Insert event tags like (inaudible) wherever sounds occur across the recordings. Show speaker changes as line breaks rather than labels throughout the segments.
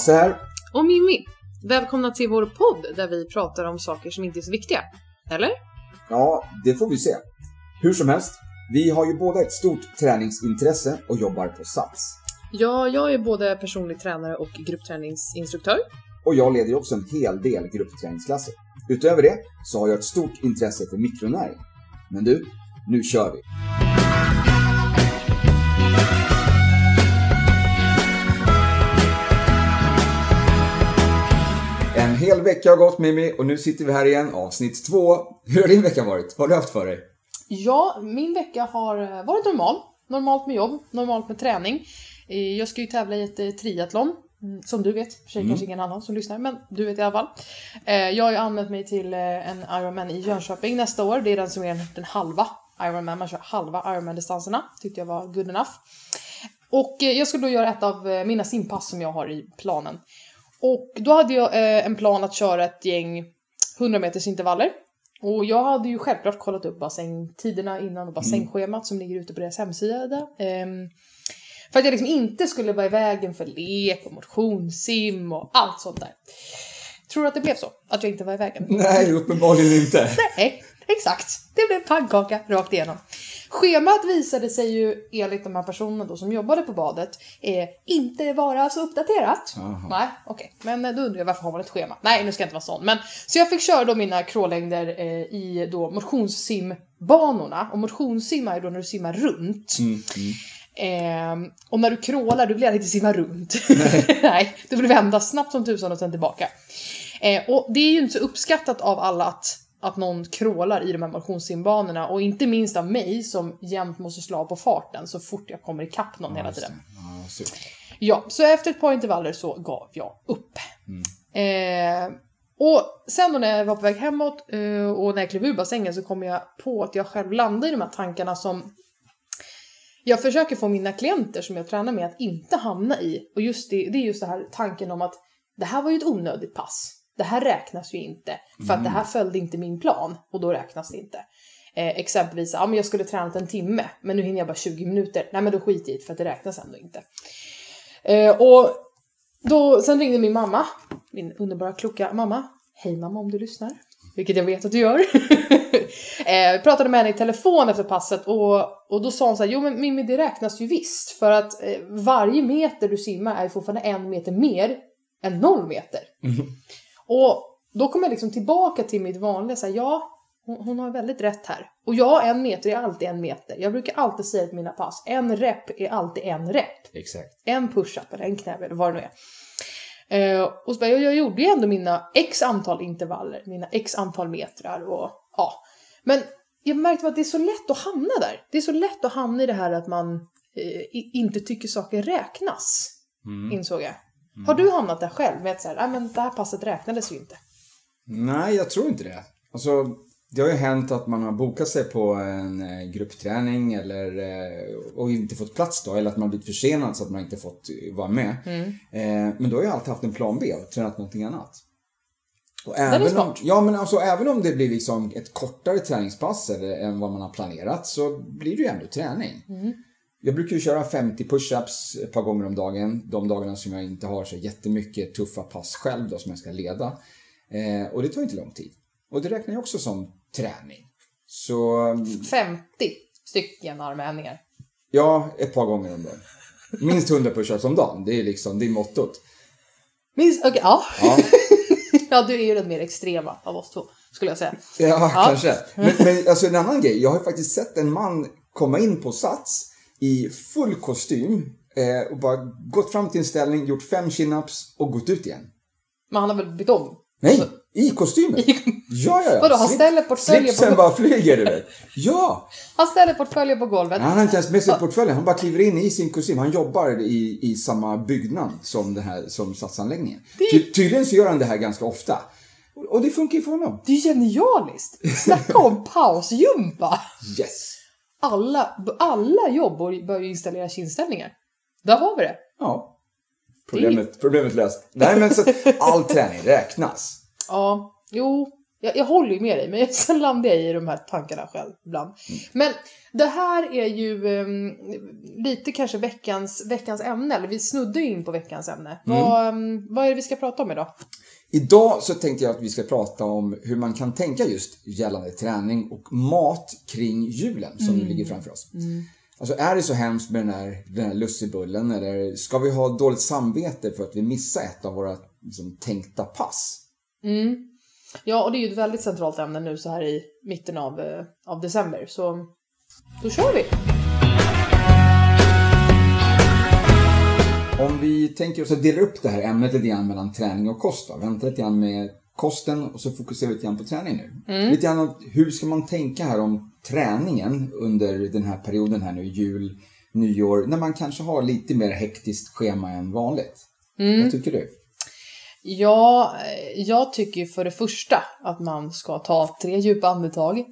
Hasse här.
Och Mimmi. Välkomna till vår podd där vi pratar om saker som inte är så viktiga. Eller?
Ja, det får vi se. Hur som helst, vi har ju båda ett stort träningsintresse och jobbar på Sats.
Ja, jag är både personlig tränare och gruppträningsinstruktör.
Och jag leder också en hel del gruppträningsklasser. Utöver det så har jag ett stort intresse för mikronäring. Men du, nu kör vi! Hel vecka har gått Mimmi och nu sitter vi här igen, avsnitt två. Hur har din vecka varit? Vad har du haft för dig?
Ja, min vecka har eh, varit normal. Normalt med jobb, normalt med träning. Eh, Jag ska ju tävla i ett eh, triathlon. mm, Som du vet, för sig kanske ingen annan som lyssnar, men du vet i alla fall. Jag har ju anmält mig till en Ironman i Jönköping nästa år. Det är den som är den halva Ironman, man kör halva Ironman-distanserna. Tyckte jag var good enough. Och jag ska då göra ett av mina simpass som jag har i planen. Och då hade jag eh, en plan att köra ett gäng 100 meters intervaller. Och jag hade ju självklart kollat upp bassängtiderna innan och bassängschemat som ligger ute på deras hemsida. Ehm, för att jag liksom inte skulle vara i vägen för lek och motion, sim och allt sånt där. Tror du att det blev så? Att jag inte var i vägen?
Nej, uppenbarligen inte.
Nej, exakt. Det blev pannkaka rakt igenom. Schemat visade sig ju enligt de här personerna då som jobbade på badet eh, inte vara så uppdaterat.
Jaha.
Nej, okej. Men eh, då undrar jag varför har man ett schema? Nej, nu ska jag inte vara sån. Men, så jag fick köra då mina crawllängder eh, i då motionssimbanorna. Och motionssim är ju då när du simmar runt.
Mm, mm.
Ehm, och när du crawlar, du gärna inte simma runt. (laughs) Nej. (laughs) du vill vända snabbt som tusan och sen tillbaka. Eh, och det är ju inte så uppskattat av alla att, att någon crawlar i de här motionssimbanorna. Och inte minst av mig som jämt måste slå på farten så fort jag kommer ikapp någon hela tiden.
Ja.
Ja, så efter ett par intervaller så gav jag upp. Eh, och sen då när jag var på väg hemåt eh, och när jag klev ur bassängen så kom jag på att jag själv landade i de här tankarna som jag försöker få mina klienter som jag tränar med att inte hamna i. Och just det, det är just det här tanken om att det här var ju ett onödigt pass. Det här räknas ju inte. För att det här följde inte min plan och då räknas det inte. Eh, exempelvis, ja men jag skulle tränat en timme men nu hinner jag bara 20 minuter. Nej men då skit i det för att det räknas ändå inte. Eh, och då, sen ringde min mamma, min underbara kloka mamma. Hej mamma om du lyssnar. Vilket jag vet att du gör. (laughs) eh, jag pratade med henne i telefon efter passet och, och då sa hon så här, jo men Mimmi det räknas ju visst. För att eh, varje meter du simmar är fortfarande en meter mer än noll meter. Och då kom jag liksom tillbaka till mitt vanliga, så här, ja hon, hon har väldigt rätt här. Och ja, en meter är alltid en meter. Jag brukar alltid säga till mina pass, en rep är alltid en rep.
Exakt.
En push-up eller en knäböj eller vad det nu är. Eh, och så bara, jag, jag gjorde ju ändå mina x antal intervaller, mina x antal metrar och ja. Men jag märkte att det är så lätt att hamna där. Det är så lätt att hamna i det här att man eh, inte tycker saker räknas. Insåg jag. Har du hamnat där själv med att säga, nej men det här passet räknades ju inte.
Nej, jag tror inte det. Alltså, det har ju hänt att man har bokat sig på en eh, gruppträning eller, eh, och inte fått plats då, eller att man har blivit försenad så att man inte fått eh, vara med. Eh, men då har jag alltid haft en plan B och tränat någonting annat. Och
är
även om,
smart.
ja, men alltså, även om det blir liksom ett kortare träningspass än vad man har planerat så blir det ju ändå träning. Jag brukar ju köra 50 push-ups ett par gånger om dagen. De dagarna som jag inte har så jättemycket tuffa pass själv då som jag ska leda. Eh, och det tar inte lång tid. Och det räknar jag också som träning. Så mm,
50 stycken armhävningar.
ja, ett par gånger om dagen. Minst 100 push-ups om dagen. Det är liksom, det är mottot.
Minst, okej, ja.
Ja, (laughs)
ja, du är ju den mer extrema av oss två, skulle jag säga.
ja, kanske. Men, men alltså en annan grej. Jag har ju faktiskt sett en man komma in på Sats i full kostym eh, och bara gått fram till en ställning, gjort fem chin-ups och gått ut igen.
Men han har väl bytt om?
Nej, i kostymen. (laughs) Ja, ja, ja.
Vadå, han
Slip-
ställer portföljen på-
Slipsen bara flyger, du vet. Ja! (laughs)
Han ställer portföljen på golvet.
Han har inte ens med sig portföljen. Han bara kliver in i sin kostym. Han jobbar i, i samma byggnad som, det här, som satsanläggningen. Ty, tydligen så gör han det här ganska ofta. Och, och det funkar ju för honom.
Det är genialiskt! Snacka om pausjumpa!
Yes!
Alla, alla jobb bör ju installera kinställningar. Där har vi det.
Ja. Problemet, problemet löst. Nej, men så, all träning räknas.
Ja, jo, Jag, jag håller ju med dig, men (laughs) sen landar jag i de här tankarna själv ibland. Mm. Men det här är ju um, lite kanske veckans, veckans ämne, eller vi snuddar ju in på veckans ämne. Mm. Vad, um, vad är det vi ska prata om idag?
Idag så tänkte jag att vi ska prata om hur man kan tänka just gällande träning och mat kring julen som mm. nu ligger framför oss. Mm. Alltså är det så hemskt med den här, den här lussebullen eller ska vi ha dåligt samvete för att vi missar ett av våra liksom, tänkta pass?
Mm. Ja, och det är ju ett väldigt centralt ämne nu så här i mitten av, eh, av december. Så då kör vi!
Om vi tänker oss att dela upp det här ämnet lite grann mellan träning och kost då. Vänta lite grann med kosten och så fokuserar vi lite grann på träning nu. Mm. Lite grann hur ska man tänka här om träningen under den här perioden här nu, jul, nyår, när man kanske har lite mer hektiskt schema än vanligt. Mm. Vad tycker du?
Ja, jag tycker för det första att man ska ta tre djupa andetag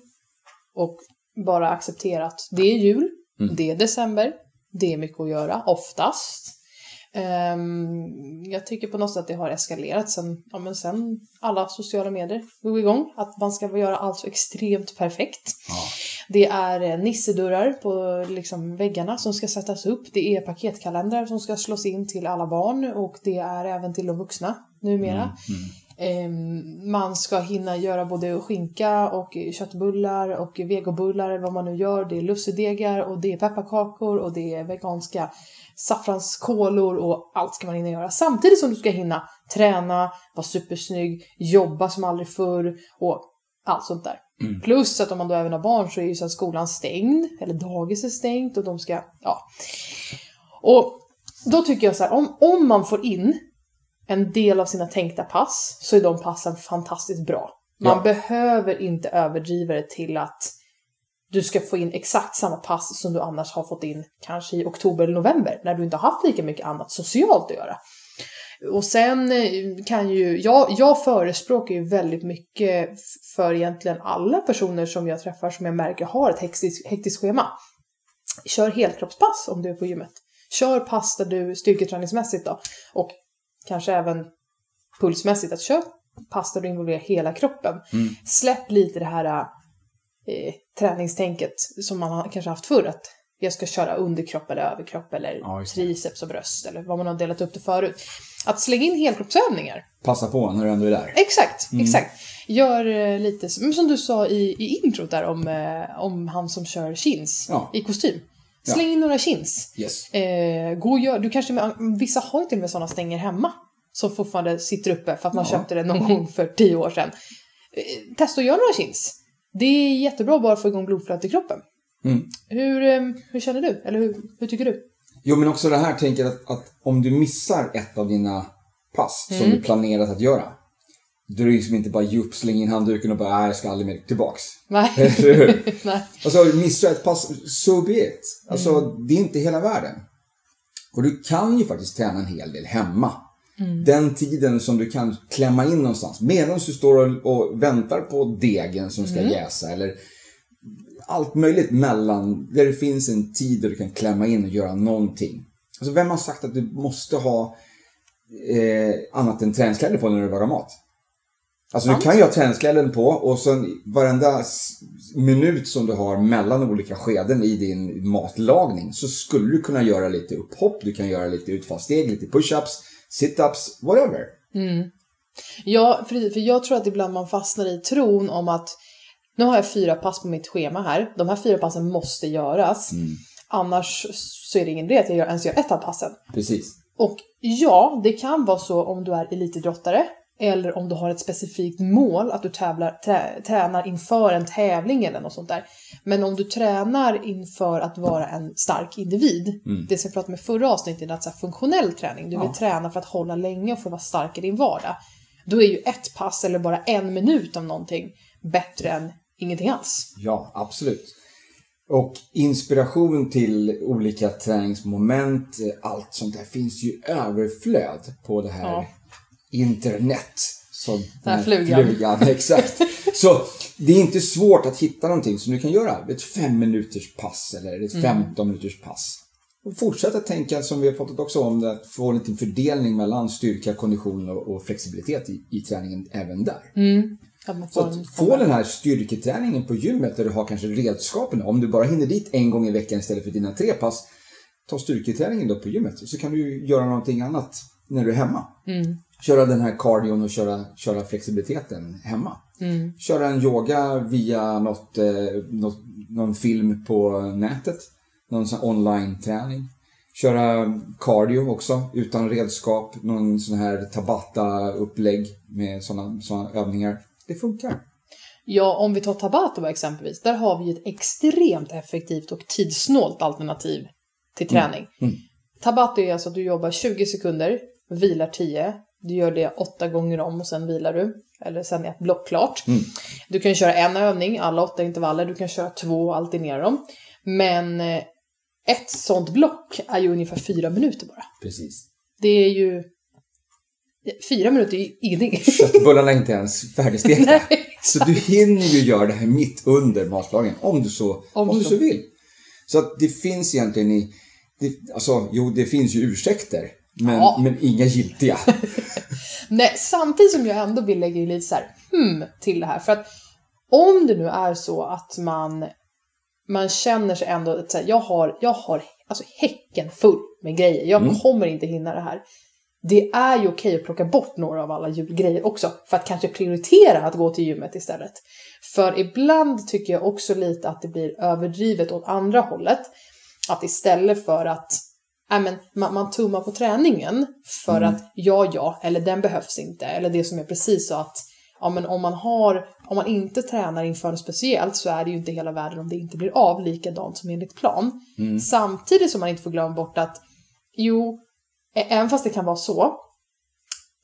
och bara acceptera att det är jul, mm. det är december, det är mycket att göra, oftast. Um, jag tycker på något sätt att det har eskalerat sen, ja, men sen alla sociala medier drog igång. Att man ska göra allt så extremt perfekt. Ja. Det är eh, nissedörrar på liksom, väggarna som ska sättas upp. Det är paketkalendrar som ska slås in till alla barn och det är även till de vuxna numera. Mm. Mm. Man ska hinna göra både skinka och köttbullar och vegobullar vad man nu gör. Det är lussedegar och det är pepparkakor och det är veganska saffranskolor och allt ska man hinna göra. Samtidigt som du ska hinna träna, vara supersnygg, jobba som aldrig förr och allt sånt där. Mm. Plus att om man då även har barn så är ju så att skolan stängd, eller dagis är stängt och de ska, ja. Och då tycker jag så här, om, om man får in en del av sina tänkta pass så är de passen fantastiskt bra. Man ja. behöver inte överdriva det till att du ska få in exakt samma pass som du annars har fått in kanske i oktober eller november när du inte har haft lika mycket annat socialt att göra. Och sen eh, kan ju, jag, jag förespråkar ju väldigt mycket för egentligen alla personer som jag träffar som jag märker har ett hektiskt, hektiskt schema. Kör helkroppspass om du är på gymmet. Kör pass där du styrketräningsmässigt då och kanske även pulsmässigt att kör pass där du involverar hela kroppen. Mm. Släpp lite det här eh, träningstänket som man kanske haft förr att jag ska köra underkropp eller överkropp eller ja, triceps och bröst eller vad man har delat upp det förut. Att slänga in helkroppsövningar.
Passa på när du ändå är där.
Exakt, mm. exakt. Gör eh, lite som du sa i, i introt där om, eh, om han som kör chins ja. i kostym. Släng ja. in några chins.
Yes.
Eh, gå och gör, du kanske, vissa har ju till och med sådana stänger hemma. Som fortfarande sitter uppe för att man köpte det någon gång för tio år sedan. Eh, testa att göra några chins. Det är jättebra bara att få igång blodflödet i kroppen. Mm. Hur, eh, hur känner du? Eller hur, hur tycker du?
Jo, men också det här tänker att, att om du missar ett av dina pass mm. som du planerat att göra. Då är det liksom inte bara ge upp, slänga in handduken och bara, jag ska aldrig mer tillbaks.
Nej. (laughs) (laughs)
Nej. Alltså, missar ett pass, so be it. Alltså, mm. det är inte hela världen. Och du kan ju faktiskt träna en hel del hemma. Mm. Den tiden som du kan klämma in någonstans. Medan du står och, och väntar på degen som ska mm. jäsa eller allt möjligt mellan, där det finns en tid där du kan klämma in och göra någonting. Alltså vem har sagt att du måste ha eh, annat än träningskläder på när du lagar mat? Alltså du kan ju ha träningskläder på och sen varenda minut som du har mellan olika skeden i din matlagning så skulle du kunna göra lite upphopp, du kan göra lite utfallssteg, lite push-ups, sit-ups, whatever.
Mm. Ja, för, för jag tror att ibland man fastnar i tron om att nu har jag fyra pass på mitt schema här. De här fyra passen måste göras. Mm. Annars så är det ingen idé att jag ens gör ett av passen.
Precis.
Och ja, det kan vara så om du är elitidrottare eller om du har ett specifikt mål, att du tävlar, trä, tränar inför en tävling eller något sånt där. Men om du tränar inför att vara en stark individ, mm. det som jag pratade med förra avsnittet, att så funktionell träning, du vill ja. träna för att hålla länge och för att vara stark i din vardag. Då är ju ett pass eller bara en minut av någonting bättre än ingenting alls.
Ja, absolut. Och inspiration till olika träningsmoment, allt sånt där finns ju överflöd på det här ja. Internet.
Som den här flugan.
flugan. (laughs) Exakt. Så det är inte svårt att hitta någonting som du kan göra. Ett fem minuters pass eller ett 15 mm. minuters pass. Och fortsätta tänka som vi har pratat också om, att få en liten fördelning mellan styrka, kondition och, och flexibilitet i, i träningen även där.
Mm.
Så att få den här styrketräningen på gymmet där du har kanske redskapen. Om du bara hinner dit en gång i veckan istället för dina tre pass. Ta styrketräningen då på gymmet så kan du göra någonting annat när du är hemma.
Mm.
Köra den här cardion och köra, köra flexibiliteten hemma.
Mm.
Köra en yoga via något, eh, något, någon film på nätet. Någon online-träning. Köra cardio också utan redskap. Någon sån här tabata-upplägg med såna, såna övningar. Det funkar.
Ja, om vi tar Tabata exempelvis, där har vi ett extremt effektivt och tidssnålt alternativ till träning.
Mm.
Tabata är alltså att du jobbar 20 sekunder, vilar 10, du gör det åtta gånger om och sen vilar du. Eller sen är ett block klart.
Mm.
Du kan köra en övning, alla åtta intervaller, du kan köra två och alternera dem. Men eh, ett sånt block är ju ungefär fyra minuter bara.
Precis.
Det är ju... Fyra minuter är ju ingenting.
Köttbullarna är inte ens färdigstekta. (laughs) Så du hinner ju göra det här mitt under matlagningen om du så, om
Om
du
så
vill. Så att det finns egentligen i, det, alltså jo det finns ju ursäkter. Men,
Ja.
men inga giltiga. (laughs)
Nej, samtidigt som jag ändå vill lägga in lite så här hmm till det här. För att om det nu är så att man, man känner sig ändå att så här, jag har, jag har alltså häcken full med grejer. Jag
Mm.
kommer inte hinna det här. Det är ju okej att plocka bort några av alla julgrejer också. För att kanske prioritera att gå till gymmet istället. För ibland tycker jag också lite att det blir överdrivet åt andra hållet. Att istället för att Men man, man tummar på träningen för
Mm.
att ja, ja, eller den behövs inte. Eller det som är precis så att ja, men om man har, om man inte tränar inför något speciellt så är det ju inte hela världen om det inte blir av likadant som enligt plan.
Mm.
Samtidigt som man inte får glömma bort att jo, även fast det kan vara så,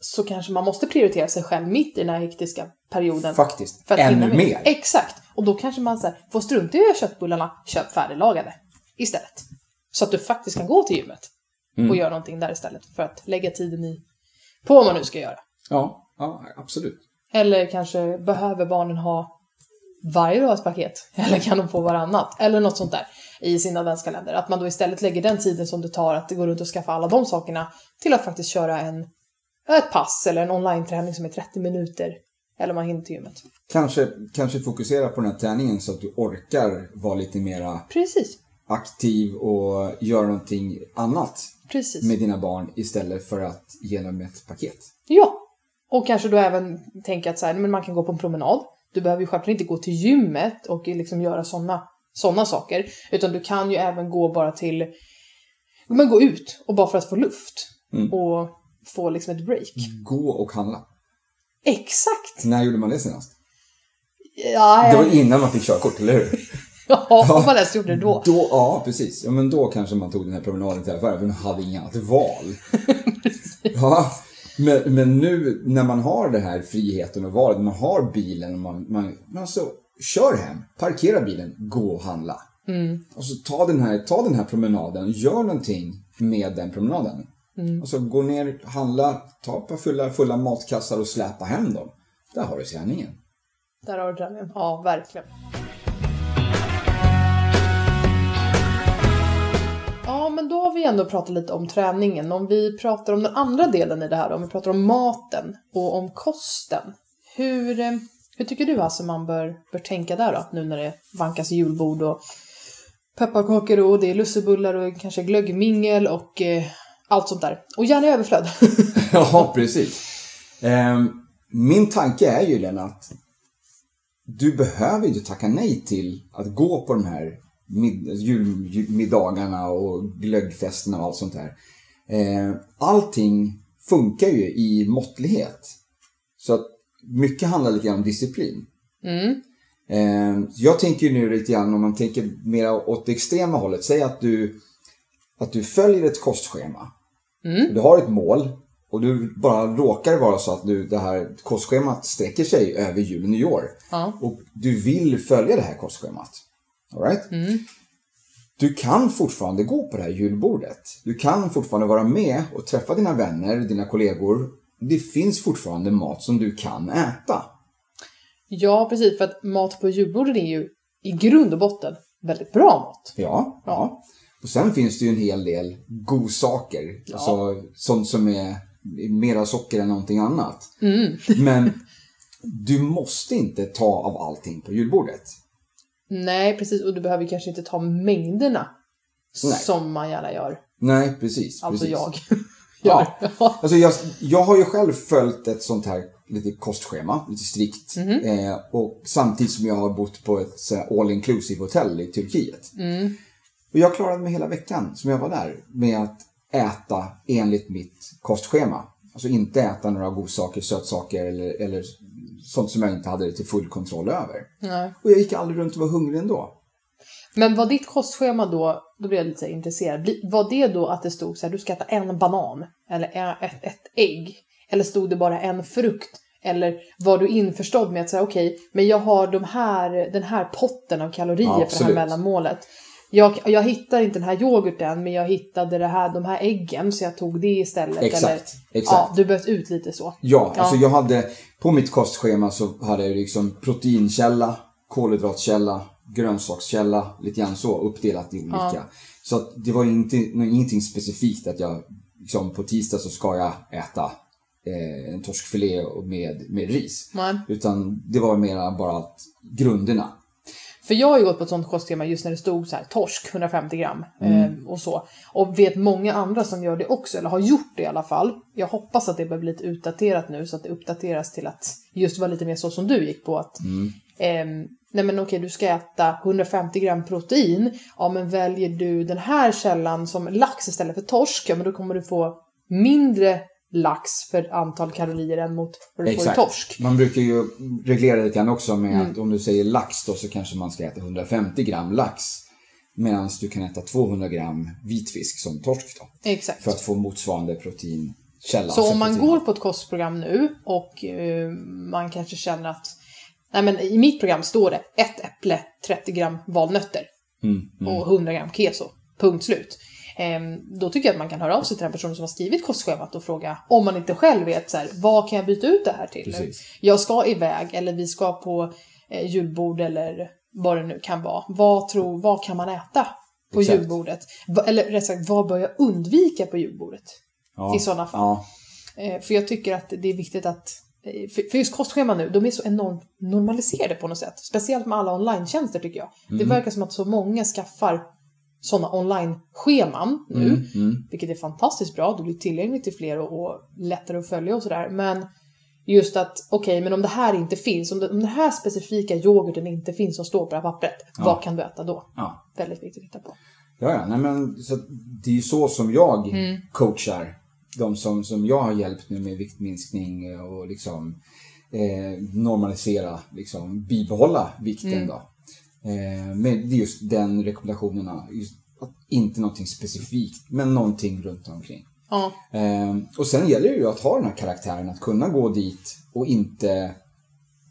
så kanske man måste prioritera sig själv mitt i den här hektiska perioden.
Faktiskt.
För att
Ännu
med.
mer.
Exakt. Och då kanske man så här, får strunta i att köttbullarna, köp färdiglagade istället. Så att du faktiskt kan gå till gymmet
Mm.
och göra någonting där istället för att lägga tiden i på vad man nu ska göra.
Ja, ja, absolut.
Eller kanske behöver barnen ha varje dag ett paket? (laughs) Eller kan de få varannat? Eller något sånt där i sin adventskalender. Att man då istället lägger den tiden som det tar att gå runt och skaffa alla de sakerna till att faktiskt köra en, ett pass eller en online-träning som är 30 minuter. Eller man hinner till gymmet.
Kanske, kanske fokusera på den här träningen så att du orkar vara lite mera
Precis.
Aktiv och göra någonting annat
Precis.
med dina barn istället för att ge dem ett paket.
Ja. Och kanske då även tänka att så här, men man kan gå på en promenad. Du behöver ju självklart inte gå till gymmet och liksom göra sådana såna saker. Utan du kan ju även gå bara till, men gå ut och bara för att få luft.
Mm.
Och få liksom ett break.
Gå och handla.
Exakt!
När gjorde man det senast?
Ja,
Det var innan man fick körkort, eller hur? (laughs) (laughs)
ja om man ens gjorde det då.
Då, ja, precis. Ja, men då kanske man tog den här promenaden till affären, för man hade inget annat val. (laughs) ja, men, men nu när man har den här friheten och valet, man har bilen och man, man, man så, kör hem, parkera bilen, gå och handla.
Mm.
Och så ta den här, ta den här promenaden, gör någonting med den promenaden.
Mm.
Och så gå ner, handla, ta ett par fulla, fulla matkassar och släpa hem dem. Där har du träningen.
Där har du träningen. Ja, verkligen. Vi ändå pratat lite om träningen. Om vi pratar om den andra delen i det här, om vi pratar om maten och om kosten. Hur, eh, hur tycker du alltså man bör, bör tänka där då, nu när det vankas julbord och pepparkakor och det är lussebullar och kanske glöggmingel och eh, allt sånt där. Och gärna överflöd. (laughs) (laughs)
Ja, precis. Ehm, min tanke är ju den att du behöver inte tacka nej till att gå på de här mid- jul- julmiddagarna och glöggfesterna och allt sånt där. Ehm, allting funkar ju i måttlighet. Så att mycket handlar lite grann om disciplin.
Mm.
Ehm, Jag tänker ju nu lite grann om man tänker mer åt det extrema hållet. Säg att du, att du följer ett kostschema.
Mm.
Du har ett mål och du bara råkar vara så att du, det här kostschemat sträcker sig över jul och nyår.
Ja.
Och du vill följa det här kostschemat. All right?
Mm.
Du kan fortfarande gå på det här julbordet. Du kan fortfarande vara med och träffa dina vänner, dina kollegor. Det finns fortfarande mat som du kan äta.
Ja, precis. För att mat på julbordet är ju i grund och botten väldigt bra mat.
Ja, ja. Och sen finns det ju en hel del godsaker.
Ja.
Alltså sånt som är mera socker än någonting annat.
Mm.
Men du måste inte ta av allting på julbordet.
Nej, precis. Och du behöver kanske inte ta mängderna
Nej.
som man gärna gör.
Nej, precis.
Alltså
precis.
jag.
Ja. Alltså jag, jag har ju själv följt ett sånt här lite kostschema, lite strikt.
Mhm.
Eh, och samtidigt som jag har bott på ett all inclusive hotell i Turkiet.
Mm.
Och jag klarade mig hela veckan som jag var där med att äta enligt mitt kostschema. Alltså inte äta några godsaker, sötsaker eller, eller sånt som jag inte hade till full kontroll över.
Nej.
Och jag gick aldrig runt och var hungrig ändå.
Men var ditt kostschema då, då blev jag lite intresserad, var det då att det stod så här, du ska äta en banan? Eller ett, ett ägg? Eller stod det bara en frukt? Eller var du införstådd med att säga okej, men jag har de här, den här potten av kalorier
Ja,
för det här mellanmålet. Jag, jag hittar inte den här yoghurten, men jag hittade det här, de här äggen, så jag tog det istället.
Exakt,
Eller,
exakt.
Ja, du böt ut lite så.
Ja,
Ja.
alltså jag hade på mitt kostschema så hade jag liksom proteinkälla, kolhydratkälla, grönsakskälla, lite grann så uppdelat i olika.
Ja.
Så det var inte, ingenting specifikt att jag liksom på tisdag så ska jag äta eh, en torskfilé och med, med ris.
Nej.
Utan det var mera bara att grunderna.
För jag har ju gått på ett sånt kostschema just när det stod så här torsk 150 gram
Mm.
eh, och så. Och vet många andra som gör det också, eller har gjort det i alla fall. Jag hoppas att det börjar bli lite utdaterat nu så att det uppdateras till att just vara lite mer så som du gick på att
Mm.
ehm, Nej men okej, du ska äta 150 gram protein. Ja men väljer du den här källan som lax istället för torsk, ja men då kommer du få mindre lax för antal kalorier än mot vad du får i
Exakt.
torsk.
Man brukar ju reglera lite grann också med
Mm.
att om du säger lax då så kanske man ska äta 150 gram lax. Medan du kan äta 200 gram vitfisk som torsk då.
Exakt.
För att få motsvarande proteinkälla.
Så om man
protein.
går på ett kostprogram nu och eh, man kanske känner att Nej men i mitt program står det ett äpple, 30 gram valnötter
Mm, mm.
och 100 gram keso. Punkt slut. Ehm, då tycker jag att man kan höra av sig till den personen som har skrivit kostschemat och fråga om man inte själv vet så här, vad kan jag byta ut det här till?
Precis.
Jag ska iväg eller vi ska på eh, julbord eller vad det nu kan vara. Vad, tror, vad kan man äta på
Exakt.
julbordet? Eller rätt sagt, vad bör jag undvika på julbordet?
Ja.
i sådana fall.
Ja,
Eh, för jag tycker att det är viktigt att eh, för just kostscheman nu, de är så enormt normaliserade på något sätt. Speciellt med alla online-tjänster tycker jag.
Mm.
Det verkar som att så många skaffar sådana online-scheman nu.
mm, mm.
Vilket är fantastiskt bra, det blir tillgängligt till fler och, och lättare att följa och sådär. Men just att, okej, men om det här inte finns, om, det, om den här specifika yoghurten inte finns som står på det här pappret,
Ja.
vad kan du äta då?
ja.
Väldigt viktigt att titta på.
Ja, ja. Nej, men, så det är ju så som jag
Mm.
coachar de som, som jag har hjälpt nu med viktminskning och liksom eh, normalisera, liksom bibehålla vikten
Mm.
då. Eh, men det är just den just att inte någonting specifikt, men någonting runt omkring.
Ja,
Eh, och sen gäller det ju att ha den här karaktären, att kunna gå dit och inte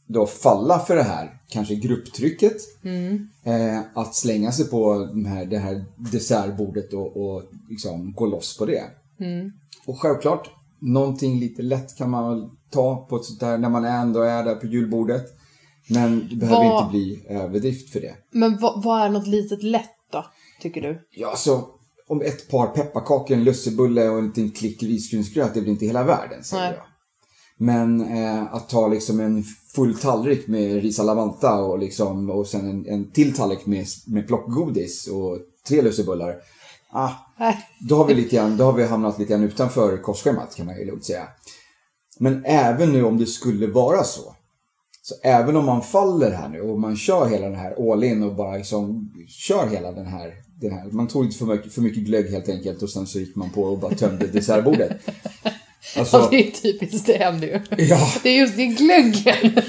då falla för det här, kanske grupptrycket.
mm.
Eh, att slänga sig på de här, det här dessertbordet och, och liksom gå loss på det.
Mm.
Och självklart, någonting lite lätt kan man väl ta på ett sånt där när man ändå är där på julbordet. Men det behöver
Vad-
inte bli överdrift för det.
Men vad, vad är något litet lätt då, tycker du?
Ja, så om ett par pepparkakor, en lussebulle och en liten klick risgrynsgröt, det blir inte hela världen, säger
Nej.
jag. Men eh, att ta liksom en full tallrik med ris alla och, liksom, och sen en, en till tallrik med, med plockgodis och tre lussebullar. Ah, då har vi, lite grann, då har vi hamnat lite grann utanför kostschemat kan man ju lugnt säga. Men även nu om det skulle vara så. Så även om man faller här nu och man kör hela den här all in och bara liksom kör hela den här, den här. Man tog inte för mycket, för mycket glögg helt enkelt och sen så gick man på och bara tömde dessertbordet. Alltså,
Ja, det är typiskt det händer ju.
ja,
Det är just det är glöggen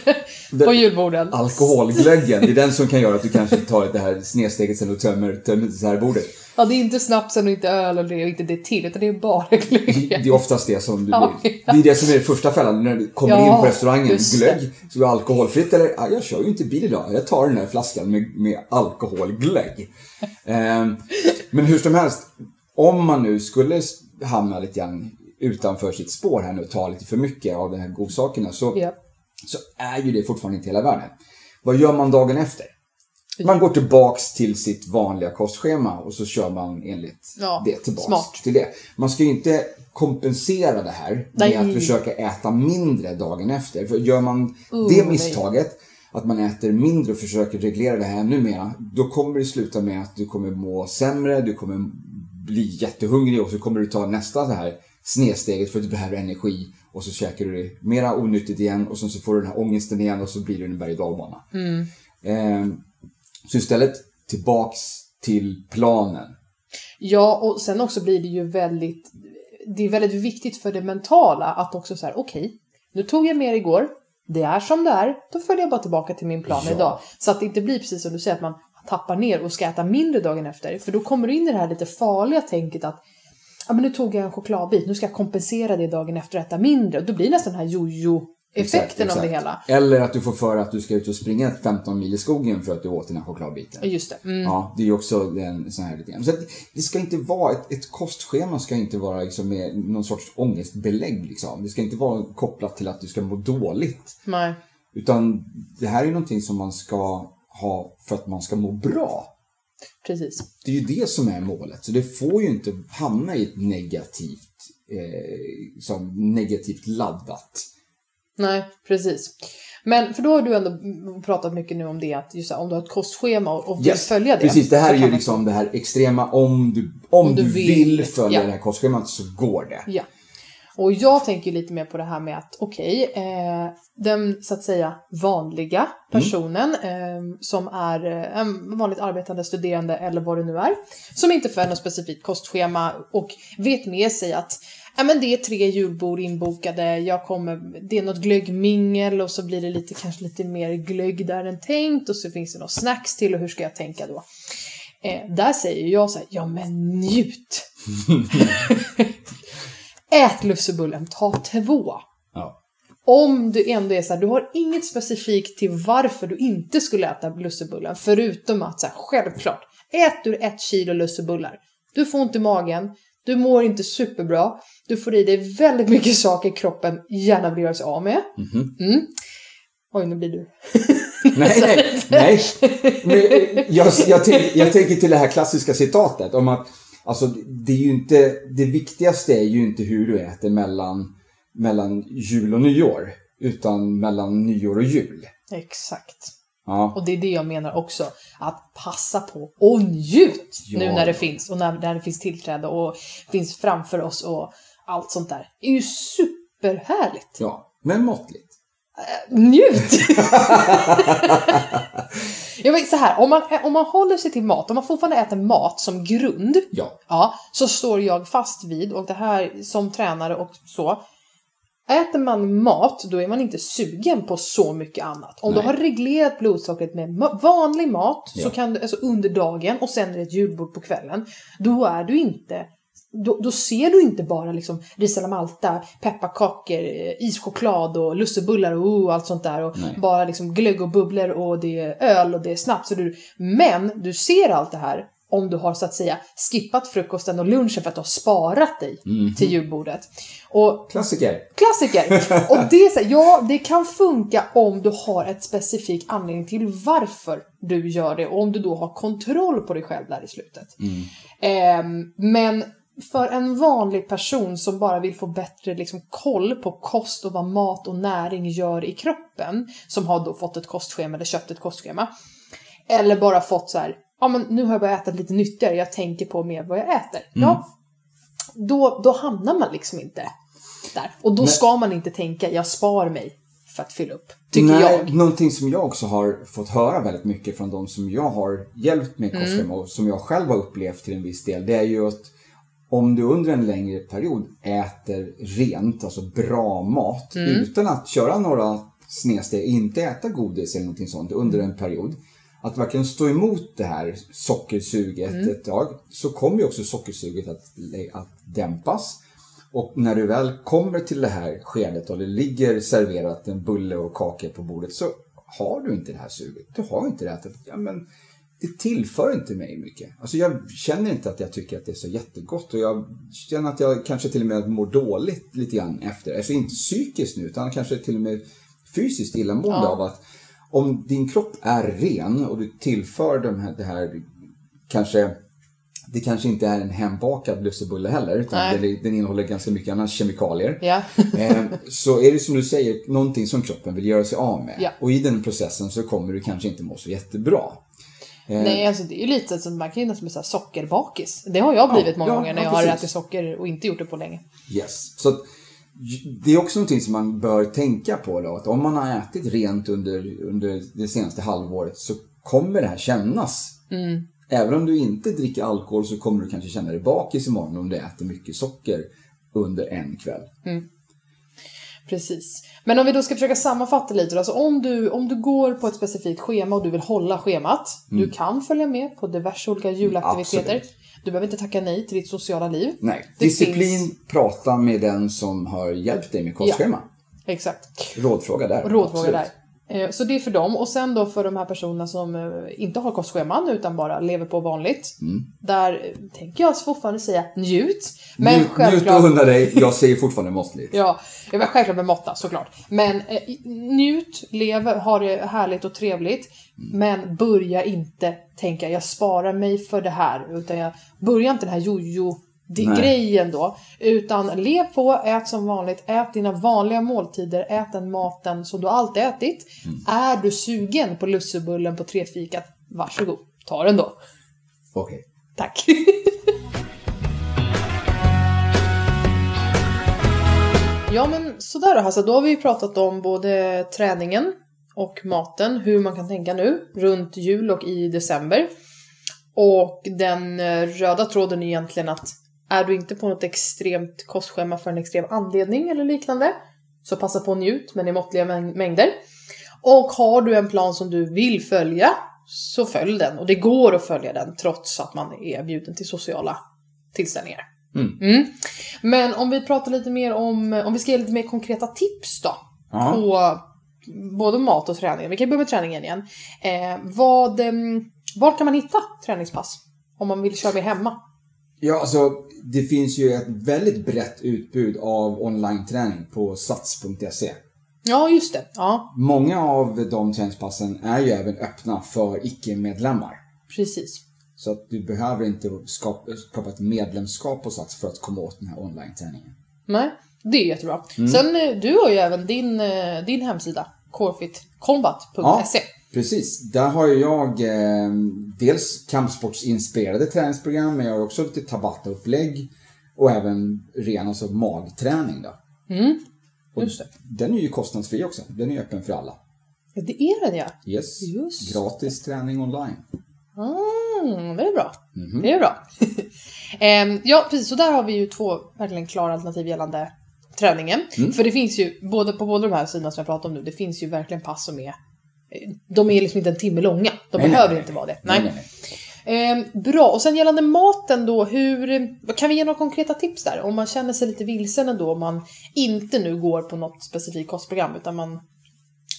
Det-
på julborden.
alkoholglöggen, det är den som kan göra att du kanske tar det här snedsteget sen och tömmer, tömmer dessertbordet.
Ja, det är inte snapsen och inte öl och det och inte det till, utan det är bara
Det
glöggen.
är oftast det som du
Ja,
blir. Det är det som är första fällan när du kommer
Ja,
in på restaurangen.
det.
Glögg, så är det alkoholfritt eller? Ja, jag kör ju inte bil idag. Jag tar den här flaskan med, med alkoholglögg. Ehm, men hur som helst, om man nu skulle hamna lite grann utanför sitt spår här nu och ta lite för mycket av de här godsakerna så,
Ja.
så är ju det fortfarande inte hela världen. Vad gör man dagen efter? Man går tillbaks till sitt vanliga kostschema och så kör man enligt
Ja,
det tillbaks
smart.
till det. Man ska ju inte kompensera det här med
Nej.
att försöka äta mindre dagen efter. För gör man
Oh,
det
nej.
misstaget, att man äter mindre och försöker reglera det här ännu mer, då kommer det sluta med att du kommer må sämre, du kommer bli jättehungrig och så kommer du ta nästa så här snedsteget för att du behöver energi och så käkar du det mera onyttigt igen och sen så får du den här ångesten igen och så blir det en berg och dalbana. Eh, så istället tillbaks till planen.
Ja, och sen också blir det ju väldigt... Det är väldigt viktigt för det mentala att också så här, okej, nu tog jag mer igår, det är som det är, då följer jag bara tillbaka till min plan
Ja.
idag. Så att det inte blir precis som du säger, att man tappar ner och ska äta mindre dagen efter. För då kommer du in i det här lite farliga tänket att ja, men nu tog jag en chokladbit, nu ska jag kompensera det dagen efter och äta mindre. Då blir det nästan den här jojo-effekten
Exakt,
av det hela.
Eller att du får för att du ska ut och springa 15 mil i skogen för att du åt den här chokladbiten.
Just det. Mm.
Ja, det är ju också en sån här lite grann. Så det ska inte vara, ett, ett kostschema ska inte vara liksom med någon sorts ångestbelägg liksom. Det ska inte vara kopplat till att du ska må dåligt.
Nej.
Utan det här är någonting som man ska ha för att man ska må bra.
Precis.
Det är ju det som är målet. Så det får ju inte hamna i ett negativt, eh, som negativt laddat.
Nej, precis. Men för då har du ändå pratat mycket nu om det att just här, om du har ett kostschema och vill
Yes,
följa det.
Precis, det här är ju liksom det här extrema om du, om
du
du
vill,
vill, följa
ja.
det här kostschemat så går det.
Ja. Och jag tänker lite mer på det här med att okej, eh, den så att säga vanliga personen eh, som är eh, en vanligt arbetande studerande eller vad det nu är, som inte följer något specifikt kostschema och vet med sig att ja, men det är tre julbord inbokade, jag kommer, det är något glöggmingel och så blir det lite, kanske lite mer glögg där än tänkt och så finns det något snacks till och hur ska jag tänka då? Eh, där säger jag så här, ja men njut! (laughs) (laughs) Ät lussebullen, ta två.
Ja.
Om du ändå är så här, du har inget specifikt till varför du inte skulle äta lussebullen, förutom att så här, självklart, ät du ett kilo lussebullar, du får ont i magen, du mår inte superbra, du får i dig väldigt mycket saker kroppen gärna vill göra sig av med.
Mhm.
Mm. Oj, nu blir du... (laughs)
Nej, nej, nej. (laughs) Men jag, jag, jag tänker till det här klassiska citatet om att alltså, det är ju inte, det viktigaste är ju inte hur du äter mellan, mellan jul och nyår, utan mellan nyår och jul.
Exakt.
Ja,
Och det är det jag menar också. Att passa på och njut
Ja.
nu när det finns och när, när det finns tillträde och finns framför oss och allt sånt där. Det är ju superhärligt.
ja men måttligt.
Njut! jag vet, så här, om man, om man håller sig till mat, om man fortfarande äter mat som grund,
Ja,
ja, så står jag fast vid, och det här som tränare och så, Äter man mat, då är man inte sugen på så mycket annat. Om
Nej.
du har reglerat blodsockret med vanlig mat, så
Ja.
kan du, alltså under dagen och sen är det ett julbord på kvällen, då är du inte då, då ser du inte bara liksom ris alla malta, pepparkakor, eh, ischoklad och lussebullar och oh, allt sånt där. Och
Nej.
bara liksom glögg och bubblor och det är öl och det är snaps. Och du, men du ser allt det här om du har så att säga skippat frukosten och lunchen för att du har sparat dig
Mhm.
till julbordet. Och
klassiker.
klassiker! (laughs) Och det är så här, ja, det kan funka om du har ett specifik anledning till varför du gör det och om du då har kontroll på dig själv där i slutet. Ehm, men för en vanlig person som bara vill få bättre liksom, koll på kost och vad mat och näring gör i kroppen, som har då fått ett kostschema eller köpt ett kostschema, eller bara fått så här, ja men nu har jag börjat äta lite nyttigare, jag tänker på mer vad jag äter. Ja, då, då hamnar man liksom inte där. Och då
Men-
ska man inte tänka, jag spar mig för att fylla upp, tycker
Nej,
jag.
Någonting som jag också har fått höra väldigt mycket från de som jag har hjälpt med kostschema
Mm.
och som jag själv har upplevt till en viss del. Det är ju att om du under en längre period äter rent, alltså bra mat
Mm.
utan att köra några snedsteg, inte äta godis eller någonting sånt under en period. Att verkligen stå emot det här sockersuget
Mm.
ett tag så kommer ju också sockersuget att, att dämpas. Och när du väl kommer till det här skedet och det ligger serverat en bulle och kakor på bordet så har du inte det här suget. Du har inte det här ja men det tillför inte mig mycket. Alltså jag känner inte att jag tycker att det är så jättegott och jag känner att jag kanske till och med mår dåligt lite grann efter. Alltså inte psykiskt nu utan kanske till och med fysiskt illamående
Ja.
av att om din kropp är ren och du tillför de här, det här kanske det kanske inte är en hembakad lussebulle heller, utan den, den, innehåller ganska mycket andra kemikalier.
Ja. (laughs)
eh, så är det som du säger, någonting som kroppen vill göra sig av med.
Ja.
Och i den processen så kommer du kanske inte må så jättebra.
Eh, Nej, alltså det är ju lite som man kan ju nästan bli sockerbakis. Det har jag blivit ja, många ja, gånger när jag har ätit socker och inte gjort det på länge.
Yes. Så det är också någonting som man bör tänka på då, att om man har ätit rent under, under det senaste halvåret så kommer det här kännas.
Mm.
Även om du inte dricker alkohol så kommer du kanske känna dig bakis imorgon om du äter mycket socker under en kväll.
Mm. Precis. Men om vi då ska försöka sammanfatta lite. Alltså om, du, om du går på ett specifikt schema och du vill hålla schemat. Mm. Du kan följa med på diverse olika julaktiviteter. Absolut. Du behöver inte tacka nej till ditt sociala liv.
Nej, det disciplin, finns... prata med den som har hjälpt dig med kostschema.
Ja, exakt.
Rådfråga där.
Rådfråga Absolut. där. Eh, så det är för dem. Och sen då för de här personerna som eh, inte har kostscheman utan bara lever på vanligt.
Mm.
Där eh, tänker jag fortfarande säga njut. Men
njut, självklart... njut och unna dig. Jag säger fortfarande måttligt.
ja, jag vill självklart med måtta såklart. Men eh, njut, lev, ha det härligt och trevligt. Mm. Men börja inte tänka jag sparar mig för det här. Utan jag börjar inte den här jojo det Nej. grejen då. Utan lev på, ät som vanligt, ät dina vanliga måltider, ät den maten som du alltid ätit. Mm. Är du sugen på lussebullen på trefikat, varsågod, ta den då.
Okej. Okay.
Tack. ja men sådär då Hassa, då har vi pratat om både träningen och maten, hur man kan tänka nu runt jul och i december. Och den eh, röda tråden är egentligen att är du inte på något extremt kostschema för en extrem anledning eller liknande, så passa på att njut, men i måttliga mängder. Och har du en plan som du vill följa, så följ den. Och det går att följa den trots att man är bjuden till sociala tillställningar.
Mm.
Mm. Men om vi pratar lite mer om, om vi ska ge lite mer konkreta tips då.
Aha.
På både mat och träning. Vi kan börja med träningen igen. Eh, vad, eh, var kan man hitta träningspass? Om man vill köra mer hemma?
Ja, alltså det finns ju ett väldigt brett utbud av online-träning på sats.se.
Ja, just det. Ja.
Många av de träningspassen är ju även öppna för icke-medlemmar.
Precis.
Så att du behöver inte skapa, skapa ett medlemskap på Sats för att komma åt den här online-träningen.
Nej, det är jättebra. Mm. Sen, eh, du har ju även din, eh, din hemsida, corefitcombat.se. Ja,
Precis. Där har jag eh, dels kampsportsinspirerade träningsprogram, men jag har också lite tabata-upplägg och även ren alltså magträning. Då.
Mm, just det.
den är ju kostnadsfri också. Den är öppen för alla.
Ja, det är den ja.
Yes.
Just
Gratis träning online.
Mm, det är bra.
Mm.
Det är bra. (laughs) eh, ja, precis. Så där har vi ju två verkligen klara alternativ gällande träningen.
Mm.
För det finns ju, både på båda de här sidorna som jag pratar om nu, det finns ju verkligen pass som är de är liksom inte en timme långa. De nej, behöver nej, inte vara det. Nej. nej eh, bra, och sen gällande maten då, hur, kan vi ge några konkreta tips där? Om man känner sig lite vilsen ändå, om man inte nu går på något specifikt kostprogram, utan man,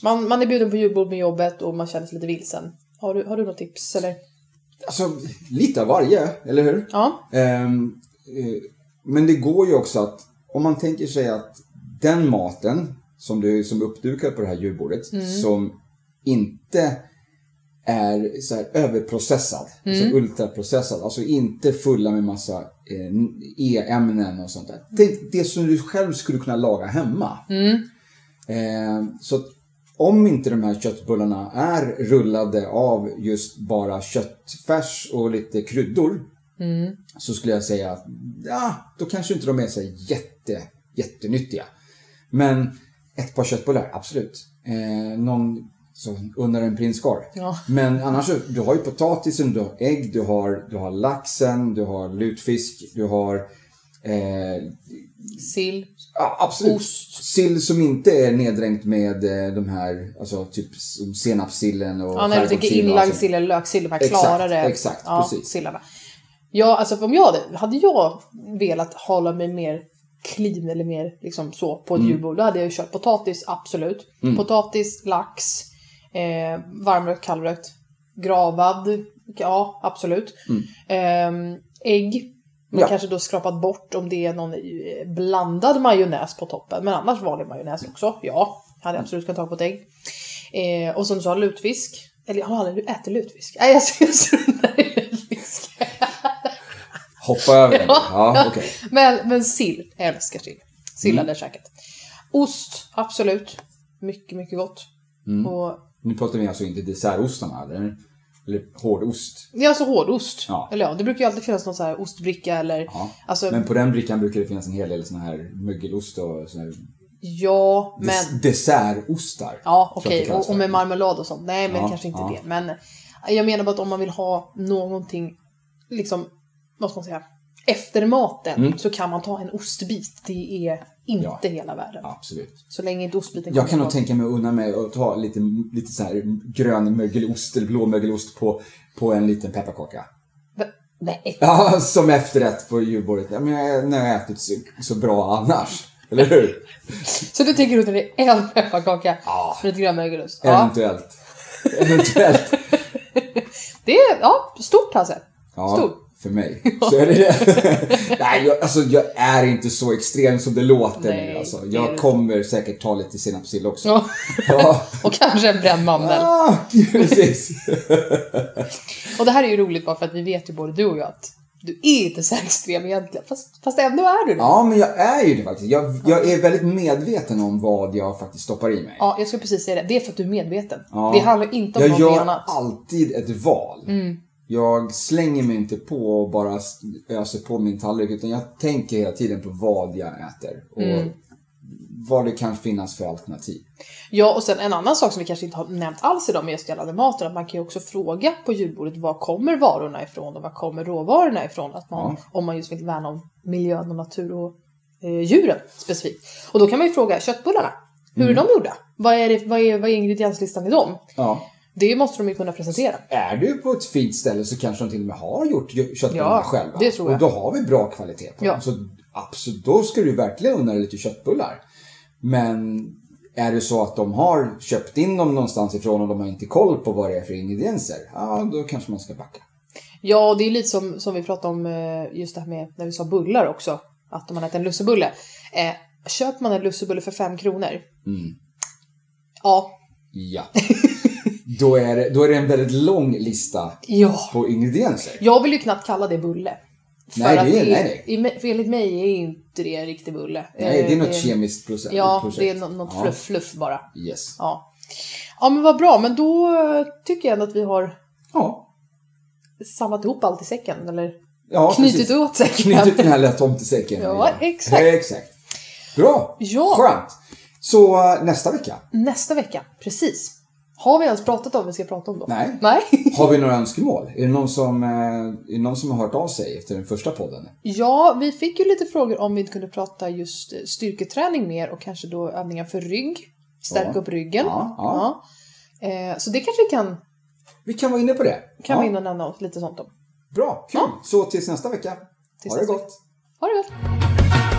man, man är bjuden på julbord med jobbet och man känner sig lite vilsen. Har du, har du något tips eller?
Alltså, lite av varje, eller hur?
Ja.
Eh, men det går ju också att, om man tänker sig att den maten som du som är uppdukad på det här julbordet,
mm.
som inte är så här överprocessad,
mm.
alltså ultraprocessad, alltså inte fulla med massa eh, e-ämnen och sånt där. Det, det som du själv skulle kunna laga hemma.
Mm.
Eh, så om inte de här köttbullarna är rullade av just bara köttfärs och lite kryddor
mm.
så skulle jag säga att ja, då kanske inte de är så jätte, jättenyttiga. Men ett par köttbullar, absolut. Eh, någon så under en prinskorv.
Ja.
Men annars, du har ju potatisen, du har ägg, du har, du har laxen, du har lutfisk, du har eh,
Sill.
Ja, absolut.
Ost.
Sill som inte är neddränkt med eh, de här, alltså typ senapssillen och
Ja, när du tänker inlagd sill eller löksill, de här klarare
exakt,
ja,
precis.
sillarna. Ja, alltså om jag hade, hade jag velat hålla mig mer clean eller mer liksom så på ett mm. julbord, då hade jag kört potatis, absolut.
Mm.
Potatis, lax, Eh, varmrökt, kallrökt, gravad. Ja, absolut.
Mm.
Eh, ägg. Men ja. kanske då skrapat bort om det är någon eh, blandad majonnäs på toppen. Men annars vanlig majonnäs också. Ja, hade absolut kunnat ta på ett ägg. Eh, och som du sa, lutfisk. Eller jag har aldrig ätit lutfisk. Nej, jag struntar i (laughs) lutfisk.
Hoppa över den. Ja, okej.
Men, men sill, jag älskar sill. Sill
Mm.
hade jag käkat. Ost, absolut. Mycket, mycket gott.
Mm.
Och
Nu pratar vi alltså inte dessertostarna eller? Eller hårdost.
det är alltså hårdost.
Ja.
Eller ja, det brukar ju alltid finnas någon så här ostbricka eller...
Ja.
Alltså,
Men på den brickan brukar det finnas en hel del såna här mögelost och såna här
ja, men...
des- dessertostar.
Ja, okej.
kallas
Och, och med marmelad och sånt. Nej, men
Ja,
kanske inte
ja.
det. Men jag menar bara att om man vill ha någonting, liksom, vad ska man säga, efter maten
Mm.
så kan man ta en ostbit. Det är inte
Ja.
hela världen.
Absolut.
Så länge inte ostbiten
Jag kan nog tänka mig att unna mig att ta lite, lite så här grön mögelost eller blå mögelost på, på en liten pepparkaka.
Va? Nej.
Ja, som efterrätt på julbordet. Ja, men jag, när jag har ätit så, så bra annars. Eller hur?
Så du tänker under det en pepparkaka
Ja.
med lite grön mögelost? Ja.
Eventuellt. Eventuellt. (laughs)
Det är, ja, stort Hasse.
Ja,
Stor.
För mig. (laughs) Så är det det. (laughs) Nej, jag, alltså, jag är inte så extrem som det låter
Nej,
nu. Alltså.
det
Jag
du.
kommer säkert ta lite senapssill också.
Ja. (laughs)
Ja.
Och kanske en bränd mandel.
Ah, precis.
Och det här är ju roligt bara för att vi vet ju både du och jag att du är inte så extrem egentligen. Fast, fast ändå är du det.
Ja, men jag är ju det faktiskt. Jag, jag är väldigt medveten om vad jag faktiskt stoppar i mig.
Ja, jag skulle precis säga det. Det är för att du är medveten.
Ja.
Det handlar inte om
Jag gör
annat.
alltid ett val.
Mm.
Jag slänger mig inte på och bara öser på min tallrik utan jag tänker hela tiden på vad jag äter och
Mm.
vad det kan finnas för alternativ.
Ja, och sen en annan sak som vi kanske inte har nämnt alls idag med just gällande maten, att man kan ju också fråga på julbordet var kommer varorna ifrån och var kommer råvarorna ifrån? Att man, Om man just vill värna om miljön och natur och eh, djuren specifikt. Och då kan man ju fråga köttbullarna. Hur
Mm.
är de gjorda? Vad är, det, vad, är, vad är ingredienslistan i dem?
Ja.
Det måste de ju kunna presentera.
Är du på ett fint ställe så kanske de till och med har gjort köttbullarna
Ja,
själva.
det tror jag.
Och då har vi bra kvalitet på
Ja.
dem. Så absolut, då ska du verkligen unna dig lite köttbullar. Men är det så att de har köpt in dem någonstans ifrån och de har inte koll på vad det är för ingredienser, ja då kanske man ska backa.
Ja, och det är lite som, som vi pratade om eh, just det här med när vi sa bullar också. Att om man äter en lussebulle. Eh, köper man en lussebulle för fem kronor.
Mm.
Ja.
Ja. (laughs) då, är det, då är det en väldigt lång lista
Ja.
på ingredienser.
Jag vill ju knappt kalla det bulle. För
Nej, det är-
det,
nej,
i- För enligt mig är inte det en riktig bulle.
Nej, det är
Eh,
något kemiskt process.
Ja,
projekt.
det är nå- något
Ja.
fluff, fluff bara.
Yes.
Ja. ja, men vad bra. Men då eh, tycker jag ändå att vi har
Ja.
samlat ihop allt i säcken. Eller
ja
knutit
precis.
åt säcken.
Knutit den här lilla tomtesäcken.
Ja, exakt.
exakt. Bra.
Ja.
Skönt. Så eh, nästa vecka.
Nästa vecka, precis. Har vi ens pratat om vad vi ska prata om då?
Nej.
Nej. (laughs)
Har vi några önskemål? Är det någon som, eh, är det någon som har hört av sig efter den första podden?
Ja, vi fick ju lite frågor om vi inte kunde prata just eh, styrketräning mer och kanske då övningar för rygg. Stärka
Ja.
upp ryggen.
Ja, ja.
Ja. Eh, så det kanske vi kan,
Vi kan vara inne på det.
kan vara inne och nämna lite sånt om.
Bra, kul. Så tills nästa vecka.
Tills
ha det gott.
Ha det gott!